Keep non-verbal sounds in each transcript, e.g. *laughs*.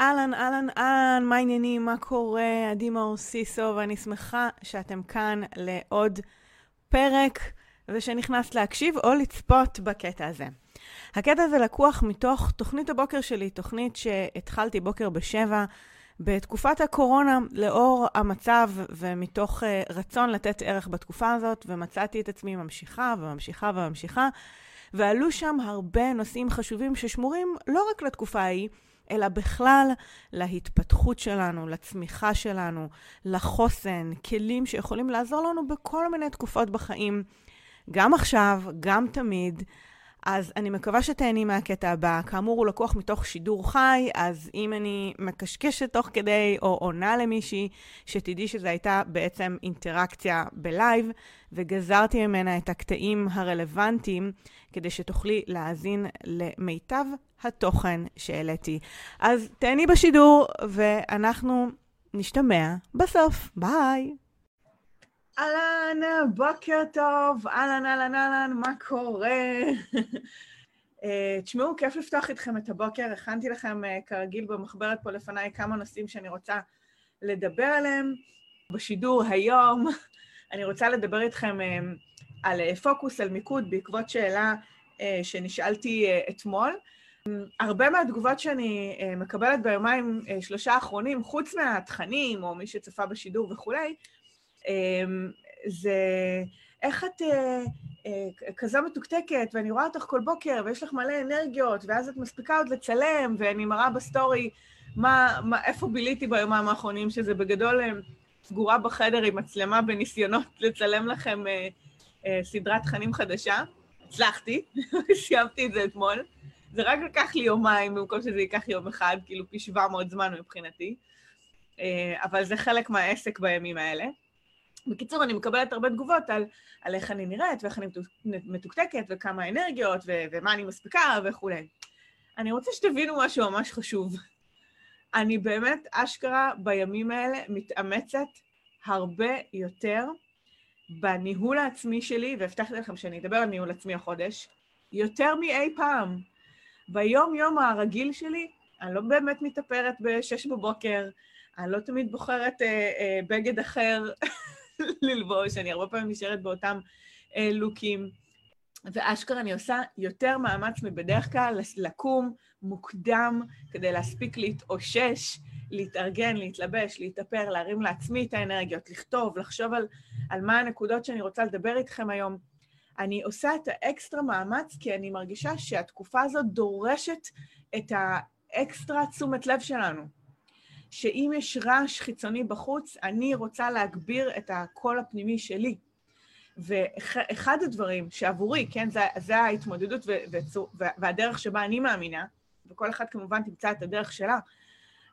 אהלן, אהלן, אהלן, מה העניינים? מה קורה? עדי מאור סיסו, ואני שמחה שאתם כאן לעוד פרק, ושנכנסת להקשיב או לצפות בקטע הזה. הקטע הזה לקוח מתוך תוכנית הבוקר שלי, תוכנית שהתחלתי בוקר בשבע. בתקופת הקורונה, לאור המצב ומתוך uh, רצון לתת ערך בתקופה הזאת, ומצאתי את עצמי ממשיכה וממשיכה וממשיכה, ועלו שם הרבה נושאים חשובים ששמורים לא רק לתקופה ההיא, אלא בכלל להתפתחות שלנו, לצמיחה שלנו, לחוסן, כלים שיכולים לעזור לנו בכל מיני תקופות בחיים, גם עכשיו, גם תמיד. אז אני מקווה שתהני מהקטע הבא. כאמור, הוא לקוח מתוך שידור חי, אז אם אני מקשקשת תוך כדי או עונה למישהי, שתדעי שזו הייתה בעצם אינטראקציה בלייב, וגזרתי ממנה את הקטעים הרלוונטיים, כדי שתוכלי להאזין למיטב התוכן שהעליתי. אז תהני בשידור, ואנחנו נשתמע בסוף. ביי! אהלן, בוקר טוב, אהלן, אהלן, אהלן, מה קורה? אה, תשמעו, כיף לפתוח איתכם את הבוקר. הכנתי לכם, אה, כרגיל, במחברת פה לפניי כמה נושאים שאני רוצה לדבר עליהם. בשידור היום אני רוצה לדבר איתכם אה, על פוקוס, על מיקוד, בעקבות שאלה שנשאלתי אתמול. הרבה מהתגובות שאני מקבלת ביומיים, שלושה האחרונים, חוץ מהתכנים, או מי שצפה בשידור וכולי, זה איך את אה, אה, כזו מתוקתקת, ואני רואה אותך כל בוקר, ויש לך מלא אנרגיות, ואז את מספיקה עוד לצלם, ואני מראה בסטורי מה, מה, איפה ביליתי ביומיים האחרונים, שזה בגדול אה, סגורה בחדר עם מצלמה בניסיונות *laughs* לצלם לכם אה, אה, סדרת תכנים חדשה. הצלחתי, *laughs* סיימתי את זה אתמול. זה רק לקח לי יומיים במקום שזה ייקח יום אחד, כאילו פי 700 זמן מבחינתי. אה, אבל זה חלק מהעסק בימים האלה. בקיצור, אני מקבלת הרבה תגובות על, על איך אני נראית, ואיך אני מתוקתקת, וכמה אנרגיות, ו- ומה אני מספיקה, וכולי. אני רוצה שתבינו משהו ממש חשוב. אני באמת, אשכרה, בימים האלה מתאמצת הרבה יותר בניהול העצמי שלי, והבטחתי לכם שאני אדבר על ניהול עצמי החודש, יותר מאי פעם. ביום-יום הרגיל שלי, אני לא באמת מתאפרת ב-6 בבוקר, אני לא תמיד בוחרת אה, אה, בגד אחר *laughs* *laughs* ללבוש, אני הרבה פעמים נשארת באותם אה, לוקים. ואשכרה אני עושה יותר מאמץ מבדרך כלל לקום מוקדם כדי להספיק להתאושש, להתארגן, להתלבש, להתאפר, להרים לעצמי את האנרגיות, לכתוב, לחשוב על, על מה הנקודות שאני רוצה לדבר איתכם היום. אני עושה את האקסטרה מאמץ כי אני מרגישה שהתקופה הזאת דורשת את האקסטרה תשומת לב שלנו. שאם יש רעש חיצוני בחוץ, אני רוצה להגביר את הקול הפנימי שלי. ואחד הדברים שעבורי, כן, זה, זה ההתמודדות ו, ו, והדרך שבה אני מאמינה, וכל אחד כמובן תמצא את הדרך שלה,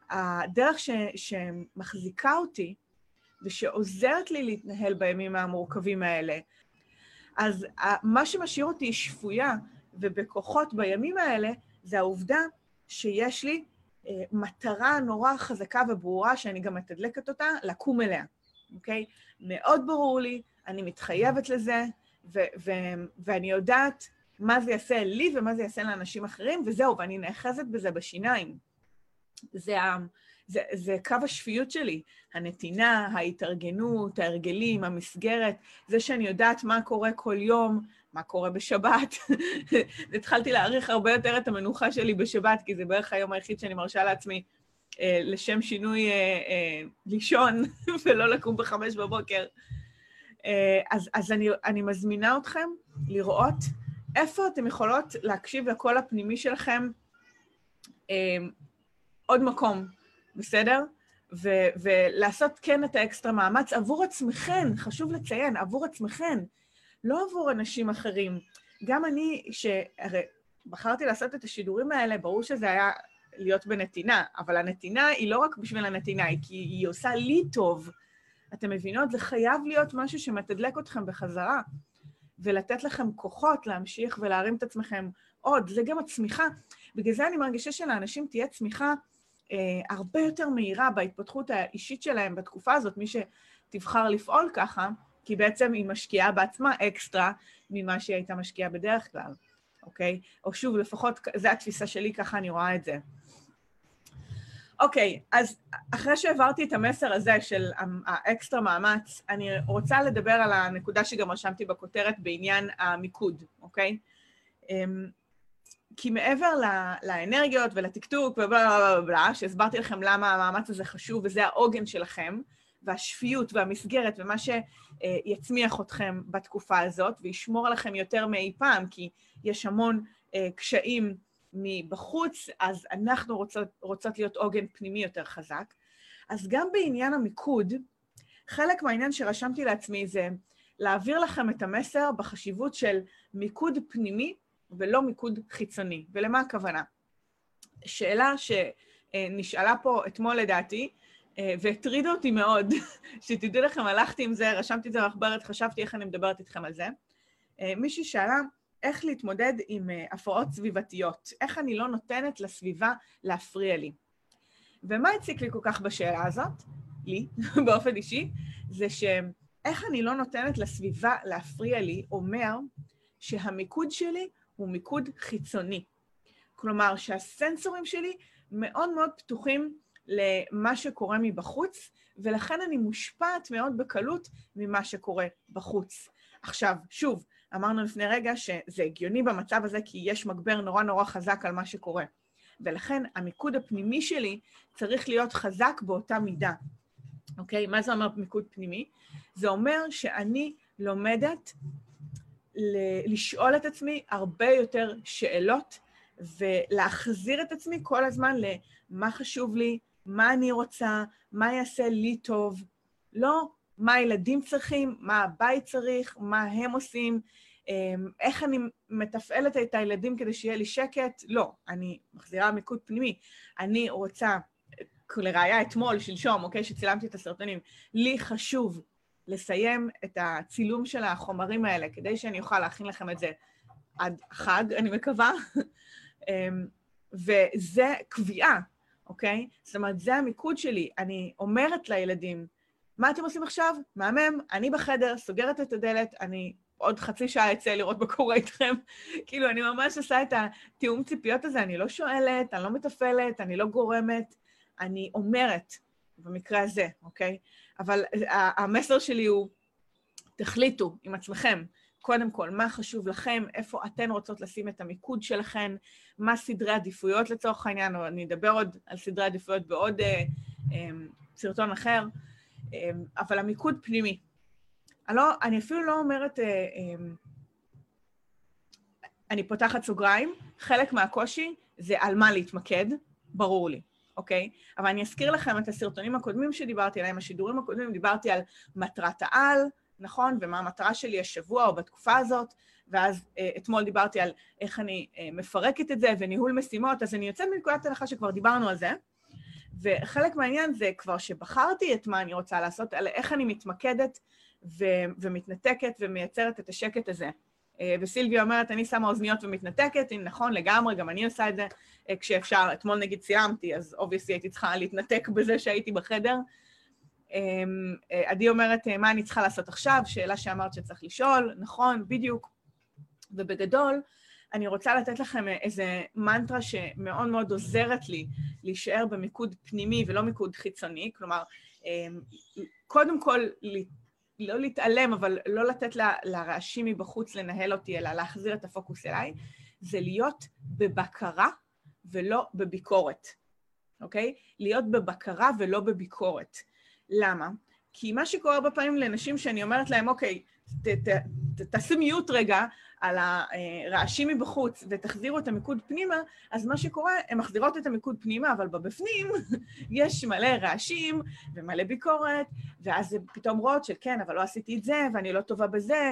הדרך ש, שמחזיקה אותי ושעוזרת לי להתנהל בימים המורכבים האלה, אז מה שמשאיר אותי שפויה ובכוחות בימים האלה, זה העובדה שיש לי מטרה נורא חזקה וברורה, שאני גם מתדלקת אותה, לקום אליה, אוקיי? מאוד ברור לי, אני מתחייבת לזה, ו- ו- ואני יודעת מה זה יעשה לי ומה זה יעשה לאנשים אחרים, וזהו, ואני נאחזת בזה בשיניים. זה, ה- זה, זה קו השפיות שלי, הנתינה, ההתארגנות, ההרגלים, המסגרת, זה שאני יודעת מה קורה כל יום, מה קורה בשבת. *laughs* התחלתי להעריך הרבה יותר את המנוחה שלי בשבת, כי זה בערך היום היחיד שאני מרשה לעצמי אה, לשם שינוי אה, אה, לישון *laughs* ולא לקום בחמש בבוקר. אה, אז, אז אני, אני מזמינה אתכם לראות איפה אתם יכולות להקשיב לקול הפנימי שלכם אה, עוד מקום, בסדר? ו- ולעשות כן את האקסטרה מאמץ עבור עצמכן, חשוב לציין, עבור עצמכן. לא עבור אנשים אחרים. גם אני, שהרי בחרתי לעשות את השידורים האלה, ברור שזה היה להיות בנתינה, אבל הנתינה היא לא רק בשביל הנתינה, היא כי היא עושה לי טוב. אתם מבינות? זה חייב להיות משהו שמתדלק אתכם בחזרה, ולתת לכם כוחות להמשיך ולהרים את עצמכם עוד. זה גם הצמיחה. בגלל זה אני מרגישה שלאנשים תהיה צמיחה אה, הרבה יותר מהירה בהתפתחות האישית שלהם בתקופה הזאת, מי שתבחר לפעול ככה. כי בעצם היא משקיעה בעצמה אקסטרה ממה שהיא הייתה משקיעה בדרך כלל, אוקיי? או שוב, לפחות זו התפיסה שלי, ככה אני רואה את זה. אוקיי, אז אחרי שהעברתי את המסר הזה של האקסטרה מאמץ, אני רוצה לדבר על הנקודה שגם רשמתי בכותרת בעניין המיקוד, אוקיי? אמ, כי מעבר לאנרגיות ולטקטוק ובלה בלה בלה, שהסברתי לכם למה המאמץ הזה חשוב וזה העוגן שלכם, והשפיות והמסגרת ומה שיצמיח אתכם בתקופה הזאת וישמור עליכם יותר מאי פעם, כי יש המון אה, קשיים מבחוץ, אז אנחנו רוצות, רוצות להיות עוגן פנימי יותר חזק. אז גם בעניין המיקוד, חלק מהעניין שרשמתי לעצמי זה להעביר לכם את המסר בחשיבות של מיקוד פנימי ולא מיקוד חיצוני. ולמה הכוונה? שאלה שנשאלה פה אתמול לדעתי, והטרידה אותי מאוד, *laughs* שתדעו לכם, הלכתי עם זה, רשמתי את זה במחברת, חשבתי איך אני מדברת איתכם על זה. אה, מישהי שאלה, איך להתמודד עם אה, הפרעות סביבתיות, איך אני לא נותנת לסביבה להפריע לי. ומה הציק לי כל כך בשאלה הזאת, לי, *laughs* באופן אישי, זה שאיך אני לא נותנת לסביבה להפריע לי, אומר שהמיקוד שלי הוא מיקוד חיצוני. כלומר, שהסנסורים שלי מאוד מאוד פתוחים למה שקורה מבחוץ, ולכן אני מושפעת מאוד בקלות ממה שקורה בחוץ. עכשיו, שוב, אמרנו לפני רגע שזה הגיוני במצב הזה כי יש מגבר נורא נורא חזק על מה שקורה. ולכן המיקוד הפנימי שלי צריך להיות חזק באותה מידה. אוקיי? מה זה אומר מיקוד פנימי? זה אומר שאני לומדת לשאול את עצמי הרבה יותר שאלות ולהחזיר את עצמי כל הזמן למה חשוב לי, מה אני רוצה, מה יעשה לי טוב. לא מה הילדים צריכים, מה הבית צריך, מה הם עושים, אמ, איך אני מתפעלת את הילדים כדי שיהיה לי שקט. לא, אני מחזירה מיקוד פנימי. אני רוצה, לראיה אתמול, שלשום, אוקיי, שצילמתי את הסרטונים, לי חשוב לסיים את הצילום של החומרים האלה, כדי שאני אוכל להכין לכם את זה עד חג, אני מקווה. *laughs* אמ, וזה קביעה, אוקיי? זאת אומרת, זה המיקוד שלי. אני אומרת לילדים, מה אתם עושים עכשיו? מהמם, אני בחדר, סוגרת את הדלת, אני עוד חצי שעה אצא לראות מה קורה איתכם. *laughs* כאילו, אני ממש עושה את התיאום ציפיות הזה, אני לא שואלת, אני לא מתפעלת, אני לא גורמת, אני אומרת, במקרה הזה, אוקיי? אבל המסר שלי הוא, תחליטו עם עצמכם, קודם כל, מה חשוב לכם, איפה אתן רוצות לשים את המיקוד שלכם, מה סדרי עדיפויות לצורך העניין, או אני אדבר עוד על סדרי עדיפויות בעוד אה, אה, סרטון אחר, אה, אבל המיקוד פנימי. אני, לא, אני אפילו לא אומרת, אה, אה, אני פותחת סוגריים, חלק מהקושי זה על מה להתמקד, ברור לי. אוקיי? אבל אני אזכיר לכם את הסרטונים הקודמים שדיברתי עליהם, השידורים הקודמים, דיברתי על מטרת העל, נכון? ומה המטרה שלי השבוע או בתקופה הזאת, ואז אה, אתמול דיברתי על איך אני אה, מפרקת את זה וניהול משימות, אז אני יוצאת מנקודת הנחה שכבר דיברנו על זה, וחלק מהעניין זה כבר שבחרתי את מה אני רוצה לעשות, על איך אני מתמקדת ו- ומתנתקת ומייצרת את השקט הזה. אה, וסילביה אומרת, אני שמה אוזניות ומתנתקת, אם נכון, לגמרי, גם אני עושה את זה כשאפשר. אתמול נגיד סיימתי, אז אובייסי הייתי צריכה להתנתק בזה שהייתי בחדר. אמ, אה, עדי אומרת, מה אני צריכה לעשות עכשיו? שאלה שאמרת שצריך לשאול, נכון, בדיוק. ובגדול, אני רוצה לתת לכם איזה מנטרה שמאוד מאוד עוזרת לי להישאר במיקוד פנימי ולא מיקוד חיצוני, כלומר, אמ, קודם כל לא להתעלם, אבל לא לתת לרעשים מבחוץ לנהל אותי, אלא להחזיר את הפוקוס אליי, זה להיות בבקרה ולא בביקורת, אוקיי? להיות בבקרה ולא בביקורת. למה? כי מה שקורה הרבה פעמים לנשים שאני אומרת להם, אוקיי, ת, ת, ת, תעשו מיוט רגע על הרעשים מבחוץ ותחזירו את המיקוד פנימה, אז מה שקורה, הן מחזירות את המיקוד פנימה, אבל בבפנים *laughs* יש מלא רעשים ומלא ביקורת, אז הן פתאום רואות של כן, אבל לא עשיתי את זה, ואני לא טובה בזה,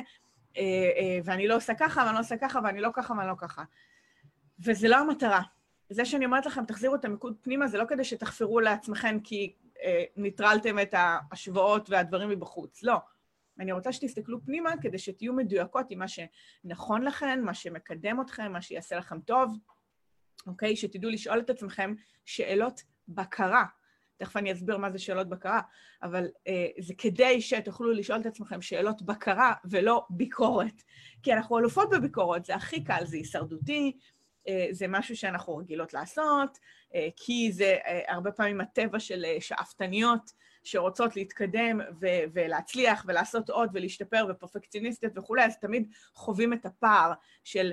אה, אה, ואני לא עושה ככה, ואני לא עושה ככה, ואני לא ככה, ואני לא ככה. וזה לא המטרה. זה שאני אומרת לכם, תחזירו את המיקוד פנימה, זה לא כדי שתחפרו לעצמכם כי ניטרלתם את ההשוואות והדברים מבחוץ, לא. אני רוצה שתסתכלו פנימה כדי שתהיו מדויקות עם מה שנכון לכם, מה שמקדם אתכם, מה שיעשה לכם טוב, אוקיי? שתדעו לשאול את עצמכם שאלות בקרה. תכף אני אסביר מה זה שאלות בקרה, אבל אה, זה כדי שתוכלו לשאול את עצמכם שאלות בקרה ולא ביקורת. כי אנחנו אלופות בביקורת, זה הכי קל, זה הישרדותי, אה, זה משהו שאנחנו רגילות לעשות, אה, כי זה אה, הרבה פעמים הטבע של שאפתניות שרוצות להתקדם ו- ולהצליח ולעשות עוד ולהשתפר ופרפקציוניסטיות וכולי, אז תמיד חווים את הפער של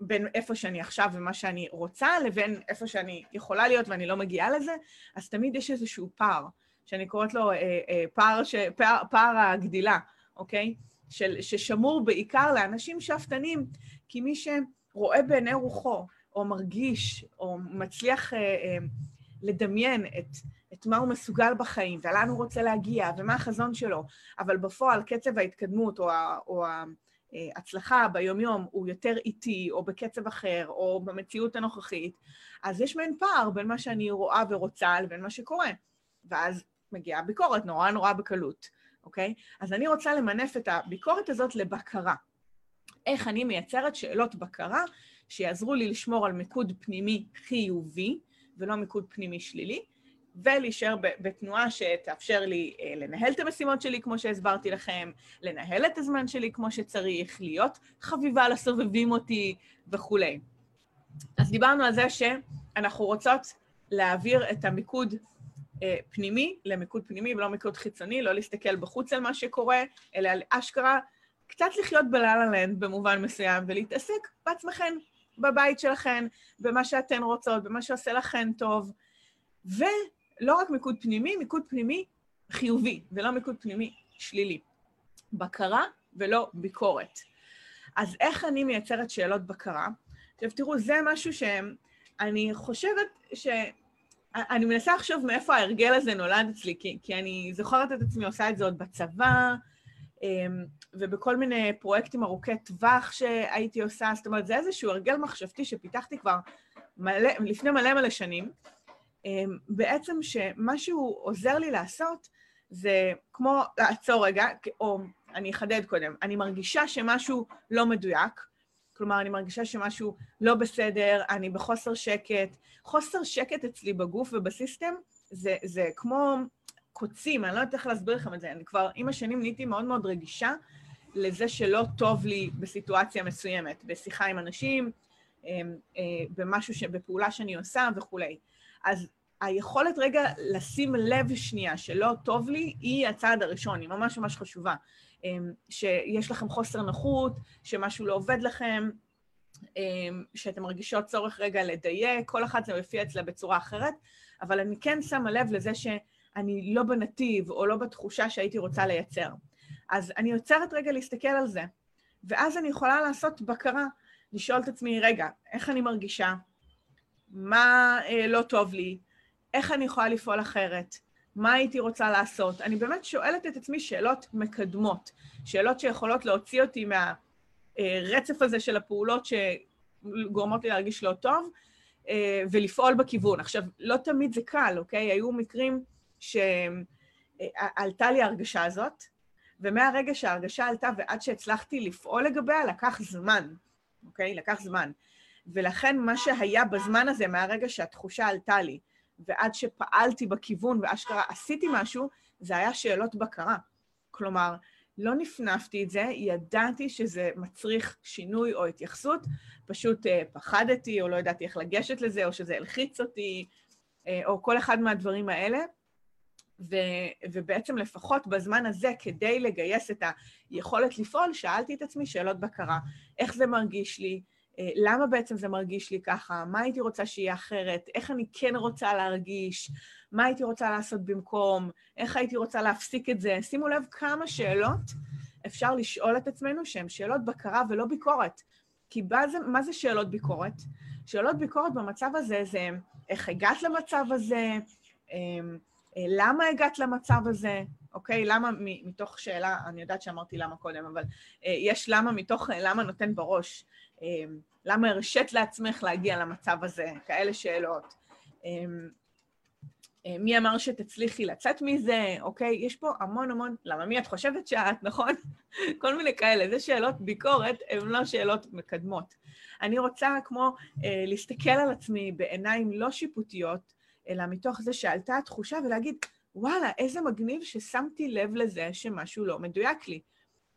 בין איפה שאני עכשיו ומה שאני רוצה לבין איפה שאני יכולה להיות ואני לא מגיעה לזה, אז תמיד יש איזשהו פער, שאני קוראת לו פער, ש... פער, פער הגדילה, אוקיי? של, ששמור בעיקר לאנשים שאפתנים, כי מי שרואה בעיני רוחו, או מרגיש, או מצליח אה, אה, לדמיין את, את מה הוא מסוגל בחיים, ולאן הוא רוצה להגיע, ומה החזון שלו, אבל בפועל קצב ההתקדמות או, ה, או ההצלחה ביומיום הוא יותר איטי, או בקצב אחר, או במציאות הנוכחית, אז יש מעין פער בין מה שאני רואה ורוצה לבין מה שקורה. ואז מגיעה ביקורת נורא נורא בקלות. אוקיי? אז אני רוצה למנף את הביקורת הזאת לבקרה. איך אני מייצרת שאלות בקרה שיעזרו לי לשמור על מיקוד פנימי חיובי, ולא מיקוד פנימי שלילי, ולהישאר בתנועה שתאפשר לי אה, לנהל את המשימות שלי כמו שהסברתי לכם, לנהל את הזמן שלי כמו שצריך, להיות חביבה לסובבים אותי וכולי. אז דיברנו על זה שאנחנו רוצות להעביר את המיקוד אה, פנימי למיקוד פנימי ולא מיקוד חיצוני, לא להסתכל בחוץ על מה שקורה, אלא על אשכרה קצת לחיות בלה לנד במובן מסוים ולהתעסק בעצמכם, בבית שלכם, במה שאתן רוצות, במה שעושה לכן טוב. ולא רק מיקוד פנימי, מיקוד פנימי חיובי, ולא מיקוד פנימי שלילי. בקרה ולא ביקורת. אז איך אני מייצרת שאלות בקרה? עכשיו תראו, זה משהו שאני חושבת ש... אני מנסה לחשוב מאיפה ההרגל הזה נולד אצלי, כי, כי אני זוכרת את עצמי עושה את זה עוד בצבא, ובכל מיני פרויקטים ארוכי טווח שהייתי עושה, זאת אומרת, זה איזשהו הרגל מחשבתי שפיתחתי כבר מלא, לפני מלא מלא שנים. אמ, בעצם שמשהו עוזר לי לעשות זה כמו לעצור רגע, או אני אחדד קודם, אני מרגישה שמשהו לא מדויק, כלומר, אני מרגישה שמשהו לא בסדר, אני בחוסר שקט. חוסר שקט אצלי בגוף ובסיסטם זה, זה כמו קוצים, אני לא יודעת איך להסביר לכם את זה. אני כבר עם השנים נהייתי מאוד מאוד רגישה לזה שלא טוב לי בסיטואציה מסוימת, בשיחה עם אנשים, אמ, אה, במשהו, ש... בפעולה שאני עושה וכולי. אז היכולת רגע לשים לב שנייה שלא טוב לי, היא הצעד הראשון, היא ממש ממש חשובה. אמ, שיש לכם חוסר נוחות, שמשהו לא עובד לכם, אמ, שאתם מרגישות צורך רגע לדייק, כל אחת זה מופיע אצלה בצורה אחרת, אבל אני כן שמה לב לזה שאני לא בנתיב או לא בתחושה שהייתי רוצה לייצר. אז אני עוצרת רגע להסתכל על זה, ואז אני יכולה לעשות בקרה, לשאול את עצמי, רגע, איך אני מרגישה? מה אה, לא טוב לי? איך אני יכולה לפעול אחרת? מה הייתי רוצה לעשות? אני באמת שואלת את עצמי שאלות מקדמות, שאלות שיכולות להוציא אותי מהרצף הזה של הפעולות שגורמות לי להרגיש לא טוב, אה, ולפעול בכיוון. עכשיו, לא תמיד זה קל, אוקיי? היו מקרים שעלתה לי ההרגשה הזאת, ומהרגע שההרגשה עלתה ועד שהצלחתי לפעול לגביה, לקח זמן, אוקיי? לקח זמן. ולכן מה שהיה בזמן הזה, מהרגע שהתחושה עלתה לי, ועד שפעלתי בכיוון ואשכרה עשיתי משהו, זה היה שאלות בקרה. כלומר, לא נפנפתי את זה, ידעתי שזה מצריך שינוי או התייחסות, פשוט uh, פחדתי או לא ידעתי איך לגשת לזה, או שזה הלחיץ אותי, או כל אחד מהדברים האלה. ו, ובעצם לפחות בזמן הזה, כדי לגייס את היכולת לפעול, שאלתי את עצמי שאלות בקרה. איך זה מרגיש לי? אה, למה בעצם זה מרגיש לי ככה, מה הייתי רוצה שיהיה אחרת, איך אני כן רוצה להרגיש, מה הייתי רוצה לעשות במקום, איך הייתי רוצה להפסיק את זה. שימו לב כמה שאלות אפשר לשאול את עצמנו שהן שאלות בקרה ולא ביקורת. כי זה, מה זה שאלות ביקורת? שאלות ביקורת במצב הזה זה איך הגעת למצב הזה, אמ, למה הגעת למצב הזה, אוקיי? למה מתוך שאלה, אני יודעת שאמרתי למה קודם, אבל אה, יש למה מתוך למה נותן בראש. למה הרשית לעצמך להגיע למצב הזה? כאלה שאלות. אה, מי אמר שתצליחי לצאת מזה, אוקיי? יש פה המון המון, למה מי את חושבת שאת, *laughs* נכון? כל מיני כאלה. זה שאלות ביקורת, הן לא שאלות מקדמות. אני רוצה כמו אה, להסתכל על עצמי בעיניים לא שיפוטיות, אלא מתוך זה שעלתה התחושה ולהגיד, וואלה, איזה מגניב ששמתי לב לזה שמשהו לא מדויק לי,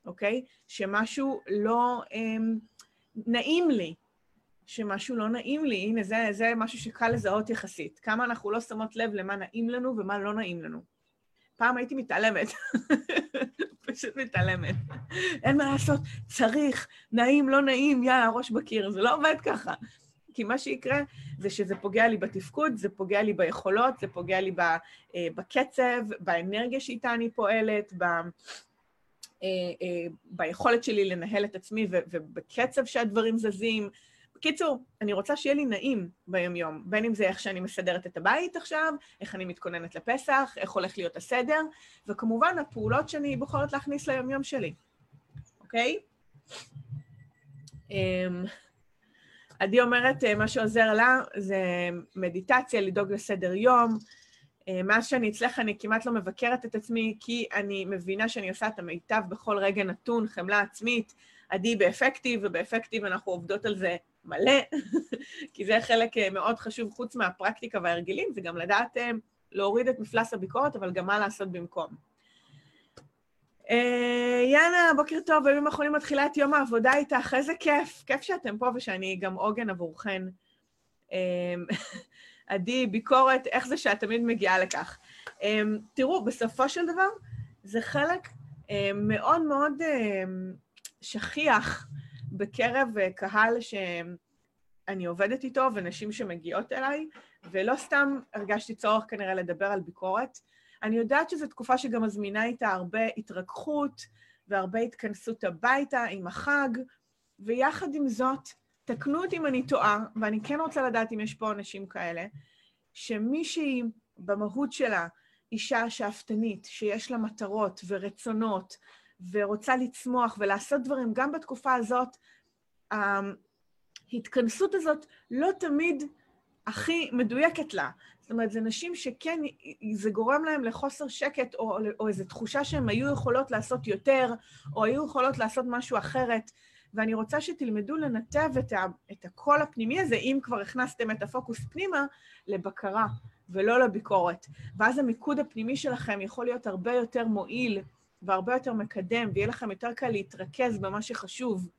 אוקיי? שמשהו לא... אה, נעים לי, שמשהו לא נעים לי. הנה, זה, זה משהו שקל לזהות יחסית. כמה אנחנו לא שמות לב למה נעים לנו ומה לא נעים לנו. פעם הייתי מתעלמת, *laughs* פשוט מתעלמת. אין מה לעשות, צריך, נעים, לא נעים, יאללה, ראש בקיר. זה לא עובד ככה. כי מה שיקרה זה שזה פוגע לי בתפקוד, זה פוגע לי ביכולות, זה פוגע לי אה, בקצב, באנרגיה שאיתה אני פועלת, ב... אה, אה, ביכולת שלי לנהל את עצמי ובקצב שהדברים זזים. בקיצור, אני רוצה שיהיה לי נעים ביומיום, בין אם זה איך שאני מסדרת את הבית עכשיו, איך אני מתכוננת לפסח, איך הולך להיות הסדר, וכמובן הפעולות שאני בוחרת להכניס ליומיום שלי, אוקיי? אמ, עדי אומרת, אה, מה שעוזר לה זה מדיטציה, לדאוג לסדר יום. אה, מאז שאני אצלך אני כמעט לא מבקרת את עצמי, כי אני מבינה שאני עושה את המיטב בכל רגע נתון, חמלה עצמית. עדי באפקטיב, ובאפקטיב אנחנו עובדות על זה מלא, *laughs* כי זה חלק אה, מאוד חשוב, חוץ מהפרקטיקה וההרגלים, זה גם לדעת להוריד את מפלס הביקורת, אבל גם מה לעשות במקום. אה, יאנה, בוקר טוב, בימים האחרונים מתחילה את יום העבודה איתך, איזה כיף, כיף שאתם פה ושאני גם עוגן עבורכן. אה, *laughs* עדי, ביקורת, איך זה שאת תמיד מגיעה לכך. אה, תראו, בסופו של דבר, זה חלק מאוד מאוד שכיח בקרב קהל שאני עובדת איתו ונשים שמגיעות אליי, ולא סתם הרגשתי צורך כנראה לדבר על ביקורת. אני יודעת שזו תקופה שגם מזמינה איתה הרבה התרככות והרבה התכנסות הביתה עם החג, ויחד עם זאת, תקנו אותי אם אני טועה, ואני כן רוצה לדעת אם יש פה אנשים כאלה, שמישהי במהות שלה אישה שאפתנית, שיש לה מטרות ורצונות, ורוצה לצמוח ולעשות דברים, גם בתקופה הזאת, ההתכנסות הזאת לא תמיד הכי מדויקת לה. זאת אומרת, זה נשים שכן, זה גורם להן לחוסר שקט, או, או איזו תחושה שהן היו יכולות לעשות יותר, או היו יכולות לעשות משהו אחרת. ואני רוצה שתלמדו לנתב את, ה, את הקול הפנימי הזה, אם כבר הכנסתם את הפוקוס פנימה, לבקרה ולא לביקורת. ואז המיקוד הפנימי שלכם יכול להיות הרבה יותר מועיל והרבה יותר מקדם, ויהיה לכם יותר קל להתרכז במה שחשוב.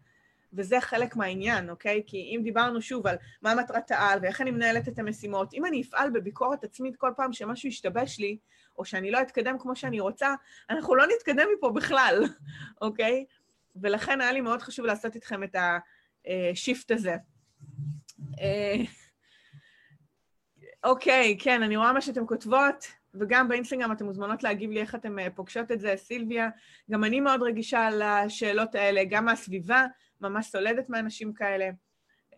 וזה חלק מהעניין, אוקיי? כי אם דיברנו שוב על מה מטרת העל ואיך אני מנהלת את המשימות, אם אני אפעל בביקורת עצמית כל פעם שמשהו ישתבש לי, או שאני לא אתקדם כמו שאני רוצה, אנחנו לא נתקדם מפה בכלל, *laughs* אוקיי? ולכן היה לי מאוד חשוב לעשות איתכם את השיפט הזה. אה, אוקיי, כן, אני רואה מה שאתן כותבות, וגם באינסטגרם אתן מוזמנות להגיב לי איך אתן אה, פוגשות את זה, סילביה. גם אני מאוד רגישה לשאלות האלה, גם מהסביבה, ממש סולדת מאנשים כאלה.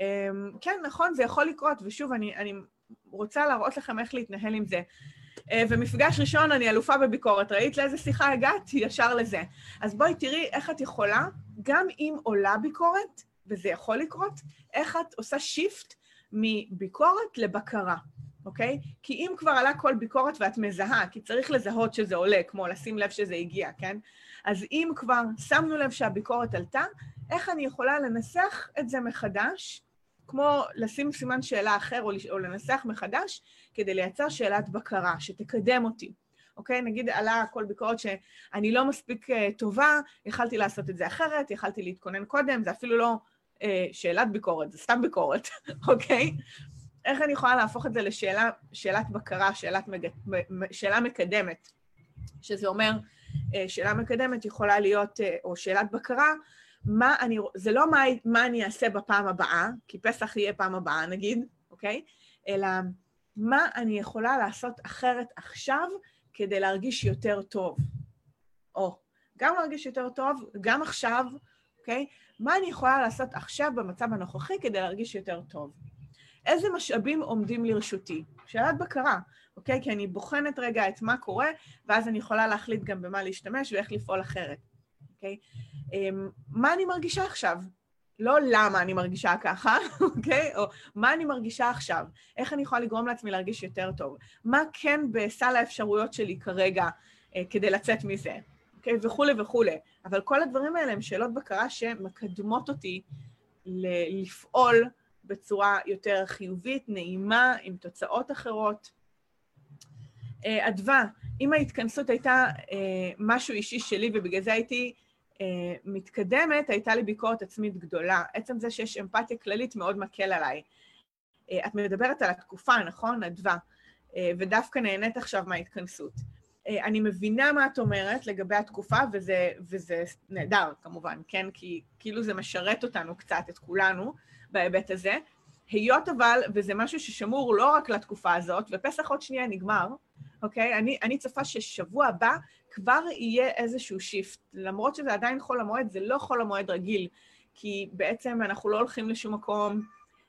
אמ, כן, נכון, זה יכול לקרות, ושוב, אני, אני רוצה להראות לכם איך להתנהל עם זה. אה, ומפגש ראשון, אני אלופה בביקורת. ראית לאיזה שיחה הגעת? ישר לזה. אז בואי תראי איך את יכולה, גם אם עולה ביקורת, וזה יכול לקרות, איך את עושה שיפט מביקורת לבקרה, אוקיי? כי אם כבר עלה כל ביקורת ואת מזהה, כי צריך לזהות שזה עולה, כמו לשים לב שזה הגיע, כן? אז אם כבר שמנו לב שהביקורת עלתה, איך אני יכולה לנסח את זה מחדש, כמו לשים סימן שאלה אחר או, או לנסח מחדש, כדי לייצר שאלת בקרה שתקדם אותי. אוקיי? נגיד עלה כל ביקורת שאני לא מספיק uh, טובה, יכלתי לעשות את זה אחרת, יכלתי להתכונן קודם, זה אפילו לא uh, שאלת ביקורת, זה סתם ביקורת, *laughs* אוקיי? איך אני יכולה להפוך את זה לשאלת בקרה, שאלת מג... שאלה מקדמת, שזה אומר, uh, שאלה מקדמת יכולה להיות, uh, או שאלת בקרה, מה אני, זה לא מה, מה אני אעשה בפעם הבאה, כי פסח יהיה פעם הבאה נגיד, אוקיי? אלא מה אני יכולה לעשות אחרת עכשיו כדי להרגיש יותר טוב. או, גם להרגיש יותר טוב, גם עכשיו, אוקיי? מה אני יכולה לעשות עכשיו במצב הנוכחי כדי להרגיש יותר טוב? איזה משאבים עומדים לרשותי? שאלת בקרה, אוקיי? כי אני בוחנת רגע את מה קורה, ואז אני יכולה להחליט גם במה להשתמש ואיך לפעול אחרת, אוקיי? אמ, מה אני מרגישה עכשיו? לא למה אני מרגישה ככה, *laughs* אוקיי? או מה אני מרגישה עכשיו? איך אני יכולה לגרום לעצמי להרגיש יותר טוב? מה כן בסל האפשרויות שלי כרגע אה, כדי לצאת מזה? אוקיי? וכולי וכולי. אבל כל הדברים האלה הם שאלות בקרה שמקדמות אותי לפעול בצורה יותר חיובית, נעימה, עם תוצאות אחרות. אה, אדווה, אם ההתכנסות הייתה אה, משהו אישי שלי ובגלל זה הייתי מתקדמת, הייתה לי ביקורת עצמית גדולה. עצם זה שיש אמפתיה כללית מאוד מקל עליי. את מדברת על התקופה, נכון? אדווה. ודווקא נהנית עכשיו מההתכנסות. אני מבינה מה את אומרת לגבי התקופה, וזה, וזה נהדר כמובן, כן? כי כאילו זה משרת אותנו קצת, את כולנו, בהיבט הזה. היות אבל, וזה משהו ששמור לא רק לתקופה הזאת, ופסח עוד שנייה נגמר, אוקיי? אני, אני צופה ששבוע הבא כבר יהיה איזשהו שיפט. למרות שזה עדיין חול המועד, זה לא חול המועד רגיל, כי בעצם אנחנו לא הולכים לשום מקום,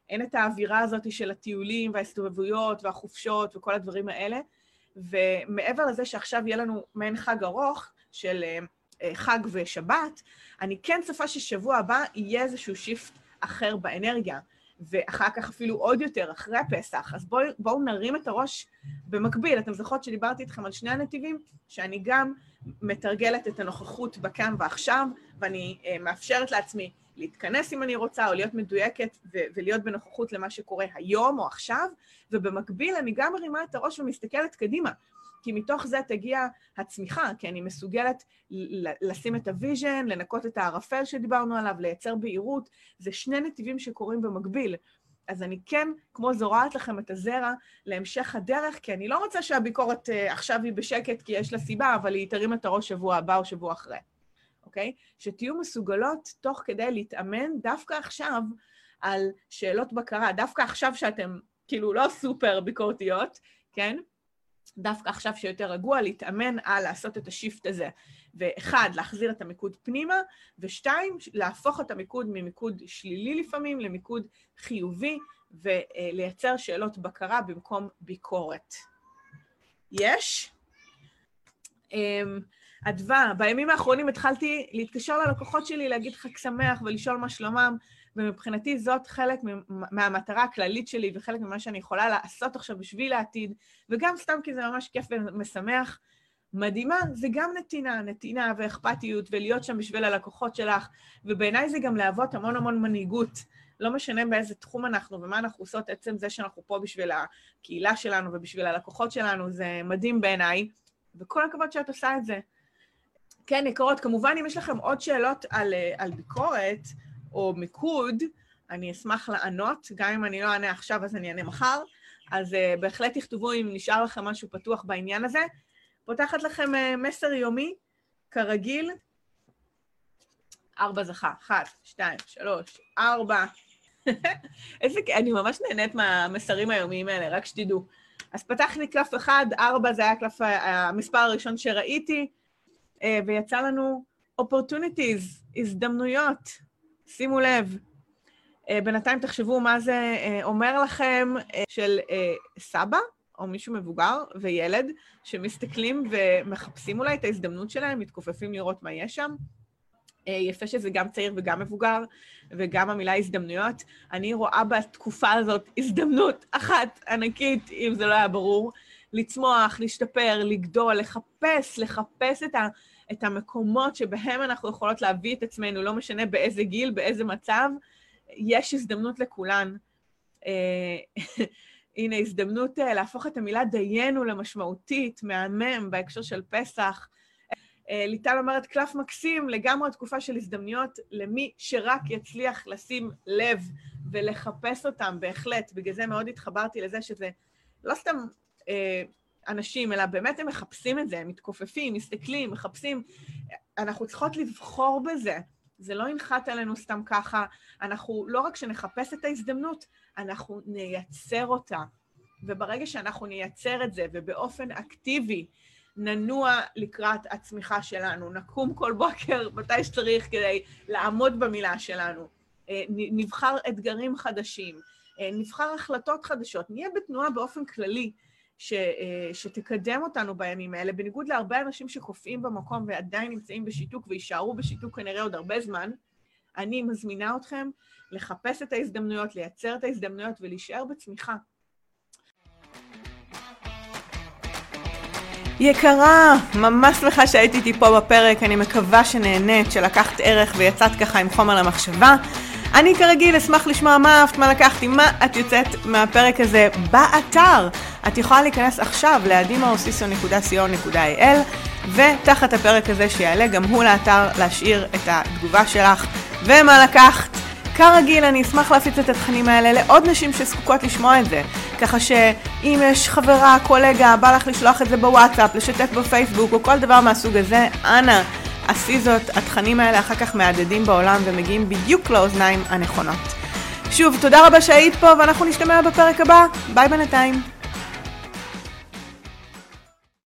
אין את האווירה הזאת של הטיולים וההסתובבויות והחופשות וכל הדברים האלה. ומעבר לזה שעכשיו יהיה לנו מעין חג ארוך של אה, חג ושבת, אני כן צופה ששבוע הבא יהיה איזשהו שיפט אחר באנרגיה. ואחר כך אפילו עוד יותר, אחרי הפסח. אז בואו בוא נרים את הראש במקביל. אתם זוכרות שדיברתי איתכם על שני הנתיבים, שאני גם מתרגלת את הנוכחות בכאן ועכשיו, ואני uh, מאפשרת לעצמי להתכנס אם אני רוצה, או להיות מדויקת ו- ולהיות בנוכחות למה שקורה היום או עכשיו, ובמקביל אני גם מרימה את הראש ומסתכלת קדימה. כי מתוך זה תגיע הצמיחה, כי אני מסוגלת לשים את ה vision, לנקות את הערפל שדיברנו עליו, לייצר בהירות, זה שני נתיבים שקורים במקביל. אז אני כן, כמו זורעת לכם את הזרע להמשך הדרך, כי אני לא רוצה שהביקורת אה, עכשיו היא בשקט כי יש לה סיבה, אבל היא תרים את הראש שבוע הבא או שבוע אחרי, אוקיי? שתהיו מסוגלות תוך כדי להתאמן דווקא עכשיו על שאלות בקרה, דווקא עכשיו שאתם כאילו לא סופר ביקורתיות, כן? דווקא עכשיו שיותר רגוע, להתאמן על לעשות את השיפט הזה. ואחד, להחזיר את המיקוד פנימה, ושתיים, להפוך את המיקוד ממיקוד שלילי לפעמים למיקוד חיובי, ולייצר שאלות בקרה במקום ביקורת. יש? אמ, אדווה, בימים האחרונים התחלתי להתקשר ללקוחות שלי, להגיד חג שמח ולשאול מה שלומם. ומבחינתי זאת חלק מהמטרה הכללית שלי וחלק ממה שאני יכולה לעשות עכשיו בשביל העתיד, וגם סתם כי זה ממש כיף ומשמח. מדהימה, זה גם נתינה, נתינה ואכפתיות, ולהיות שם בשביל הלקוחות שלך, ובעיניי זה גם להוות המון המון מנהיגות. לא משנה באיזה תחום אנחנו ומה אנחנו עושות, עצם זה שאנחנו פה בשביל הקהילה שלנו ובשביל הלקוחות שלנו, זה מדהים בעיניי, וכל הכבוד שאת עושה את זה. כן, יקרות, כמובן, אם יש לכם עוד שאלות על, על ביקורת, או מיקוד, אני אשמח לענות, גם אם אני לא אענה עכשיו אז אני אענה מחר, אז uh, בהחלט תכתבו אם נשאר לכם משהו פתוח בעניין הזה. פותחת לכם uh, מסר יומי, כרגיל. ארבע זכה, אחת, שתיים, שלוש, ארבע. *laughs* איזה, אני ממש נהנית מהמסרים היומיים האלה, רק שתדעו. אז פתחתי קלף אחד, ארבע זה היה קלף המספר הראשון שראיתי, אה, ויצא לנו opportunities, הזדמנויות. שימו לב, אה, בינתיים תחשבו מה זה אה, אומר לכם אה, של סבא או מישהו מבוגר וילד שמסתכלים ומחפשים אולי את ההזדמנות שלהם, מתכופפים לראות מה יש שם. יפה שזה גם צעיר וגם מבוגר, וגם המילה הזדמנויות. אני רואה בתקופה הזאת הזדמנות אחת ענקית, אם זה לא היה ברור, לצמוח, להשתפר, לגדול, לחפש, לחפש את ה... את המקומות שבהם אנחנו יכולות להביא את עצמנו, לא משנה באיזה גיל, באיזה מצב, יש הזדמנות לכולן. אה, *laughs* הנה, הזדמנות אה, להפוך את המילה דיינו למשמעותית, מהמם, בהקשר של פסח. אה, ליטל אומרת, קלף מקסים, לגמרי תקופה של הזדמנויות למי שרק יצליח לשים לב ולחפש אותם, בהחלט. בגלל זה מאוד התחברתי לזה שזה לא סתם אה, אנשים, אלא באמת הם מחפשים את זה, הם מתכופפים, מסתכלים, מחפשים. אנחנו צריכות לבחור בזה. זה לא ינחת עלינו סתם ככה. אנחנו, לא רק שנחפש את ההזדמנות, אנחנו נייצר אותה. וברגע שאנחנו נייצר את זה, ובאופן אקטיבי ננוע לקראת הצמיחה שלנו, נקום כל בוקר *laughs* מתי שצריך כדי לעמוד במילה שלנו, אה, נבחר אתגרים חדשים, אה, נבחר החלטות חדשות, נהיה בתנועה באופן כללי. ש, אה, שתקדם אותנו בימים האלה, בניגוד להרבה אנשים שקופאים במקום ועדיין נמצאים בשיתוק ויישארו בשיתוק כנראה עוד הרבה זמן, אני מזמינה אתכם לחפש את ההזדמנויות, לייצר את ההזדמנויות ולהישאר בצמיחה. יקרה, ממש שמחה שהייתי איתי פה בפרק, אני מקווה שנהנית, שלקחת ערך ויצאת ככה עם חומר למחשבה. אני כרגיל אשמח לשמוע מה אהבת, מה לקחתי, מה את יוצאת מהפרק הזה באתר. את יכולה להיכנס עכשיו ל-adimaosiso.co.il ותחת הפרק הזה שיעלה גם הוא לאתר להשאיר את התגובה שלך ומה לקחת. כרגיל, אני אשמח להפיץ את התכנים האלה לעוד נשים שזקוקות לשמוע את זה. ככה שאם יש חברה, קולגה, בא לך לשלוח את זה בוואטסאפ, לשתף בפייסבוק או כל דבר מהסוג הזה, אנא, עשי זאת. התכנים האלה אחר כך מהדהדים בעולם ומגיעים בדיוק לאוזניים הנכונות. שוב, תודה רבה שהיית פה ואנחנו נשתמע בפרק הבא. ביי בינתיים.